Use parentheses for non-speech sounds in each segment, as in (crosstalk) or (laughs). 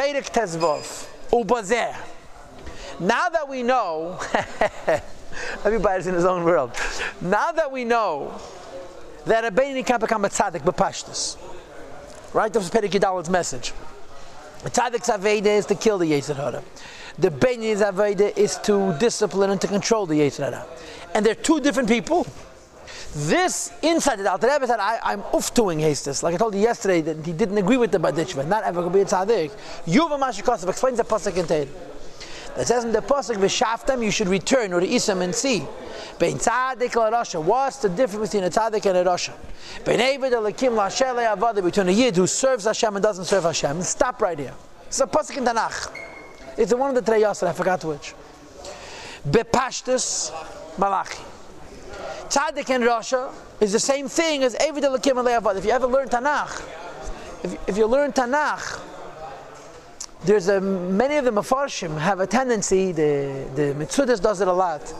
Perek Tezvov, Ubazeh. Now that we know, (laughs) everybody's in his own world. Now that we know that a Beinoni can become a tzaddik b'pashtus, right? That was Perek Yudal's message. A tzaddik's aveda is to kill the Yetzer Hara. The Beinoni's aveda is to discipline and to control the Yetzer Hara. And they're two different people. This inside the Alter Rebbe said, I, am off doing hastis. Like I told you yesterday that he didn't agree with the Badishva, not ever to be a tzaddik. Yuva Mashikosov explains the pasuk in Tehillim. It says in the pasuk, "V'shaftem," you should return or Isam and see. Bein tzaddik rasha. What's the difference between a tzaddik and a rasha? Bein Eved elakim la'ashele avada. Between a yid who serves Hashem and doesn't serve Hashem. Stop right here. It's a pasuk in Tanakh. It's one of the Trei Asar. I forgot which. Bepashtus Malachi. Tzaddik and Rasha is the same thing as Eved Elakim and If you ever learn Tanakh, if, if you learn Tanakh, there's a, many of the Mefarshim have a tendency, the, the Mitzudas does it a lot.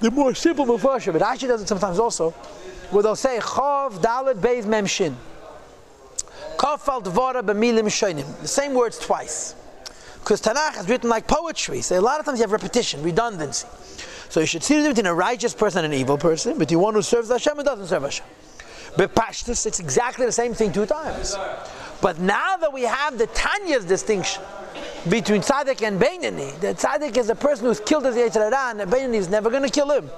The more simple Mefarshim, but Rashi does it sometimes also, where they'll say, Chav Dalet Beis Mem Shin. Kafal Dvara B'milim Shoinim. The same words twice. Because Tanakh is written like poetry, so a lot of times you have repetition, redundancy. So you should see the difference between a righteous person and an evil person, between one who serves Hashem and doesn't serve Hashem. But Pashtus, it's exactly the same thing two times. But now that we have the Tanya's distinction between Tzaddik and Beinani, that Tzaddik is a person who's killed his Yetzer and Beinani is never going to kill him.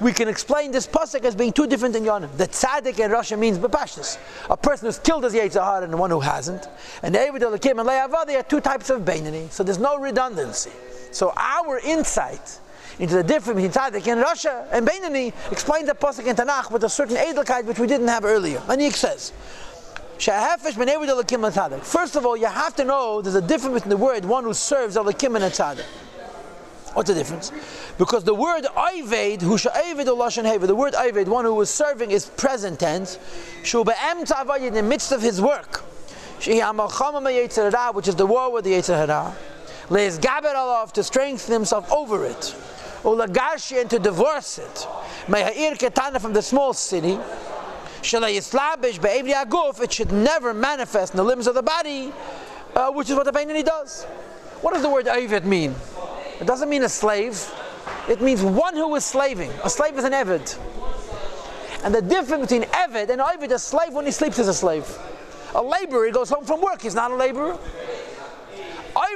We can explain this pasuk as being two different in Yonim. The tzaddik in Rasha means bepashtus, a person who's killed his Yetzer Hara and the one who hasn't. And David Elikim and Le'avah, they are two types of Beinani, so there's no redundancy. So our insight into the difference between tzaddik and Rasha and Beinani explains the pasuk in Tanakh with a certain edelkeit which we didn't have earlier. And says. First of all, you have to know there's a difference between the word one who serves Elikim and a tzaddik. What's the difference? Because the word Ayved, who sha'ayved or lashon hever, the word Ayved, one who was serving, is present tense. Shu be'em in the midst of his work. which is the war with the Yetzer Hara. Leis gaber to strengthen himself over it. Ulagashi and to divorce it. Me'ha'ir ketana from the small city. It should never manifest in the limbs of the body, uh, which is what the Beinani does. What does the word Ayved mean? It doesn't mean a slave. It means one who is slaving. A slave is an Eved. And the difference between Eved and is a slave when he sleeps is a slave. A laborer, he goes home from work, he's not a laborer.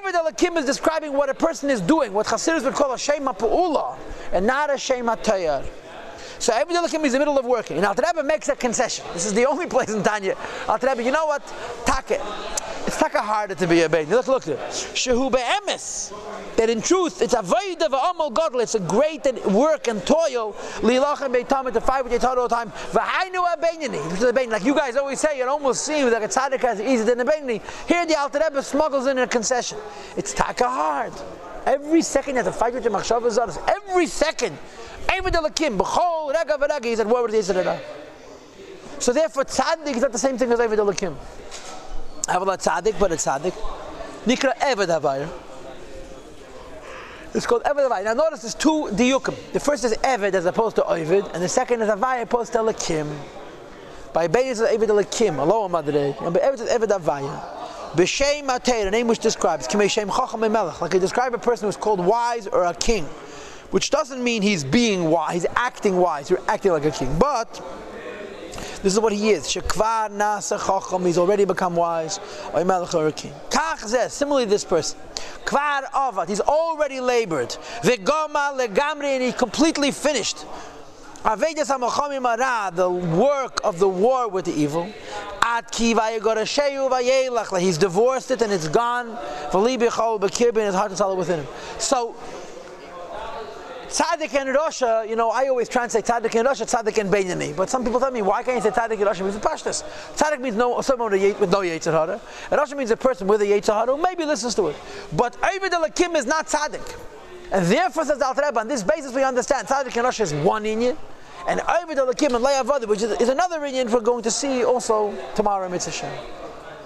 Eved Elakim is describing what a person is doing, what Hasidus would call a Shema Pu'ula, and not a Shema Tayar. So Eved Elakim is in the middle of working. And Alter Rebbe makes a concession. This is the (laughs) only place in Tanya. Alter Rebbe, you know what? Take it. It's taka harder to be a baby. Look, look. Shehu be'emes. That in truth, it's a void of amal godly. It's a great work and toil. Lilachem beitam to fight with your all the time. V'hainu a Like you guys always say, it almost seems like a tzaddik is easier than a beinani. Here the Alter Rebbe smuggles in a concession. It's taka hard. Every second you have to fight with your machshavas. Every second. Eved Elakim. B'chol rega v'rega. He's at war with Yisrael. So therefore, tzaddik is not the same thing as Eved Elakim. Avala tzaddik, but a tzaddik. Nikra Eved Havayr. It's called Eved Havayr. Now notice there's two diyukim. The first is Eved as opposed to Ovid, and the second is Havayr opposed to Lakim. By Beis is Eved Lakim, Aloha Madre, and by Eved is Eved Havayr. B'Shem Atei, a name which describes Kimei Shem Chacham Melech, like you describe a person who's called wise or a king, which doesn't mean he's being wise, he's acting wise, you're acting like a king, but this is what he is. Shekvar nasa chacham. He's already become wise. Similarly, this person. Kvar avat. He's already labored. V'goma legamri. And he completely finished. The work of the war with the evil. He's divorced it and it's gone. His heart is within him. So Tzaddik and Rasha, you know, I always translate Tzaddik and Rasha, Tzaddik and Beinani. But some people tell me, why can't you say Tzaddik and Rasha? Means the Pashtas. Tzaddik means no, someone with no Yetzer Hara. And Rasha means a person with a Yetzer Hara who maybe listens to it. But Eivid Elakim is not Tzaddik. And therefore, says Al on this basis we understand Tzaddik and Rasha is one Inyan. And Eivid Elakim and Le'avad, which is, is another Inyan we're going to see also tomorrow in Mitzvah.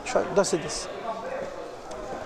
Sure, that's it.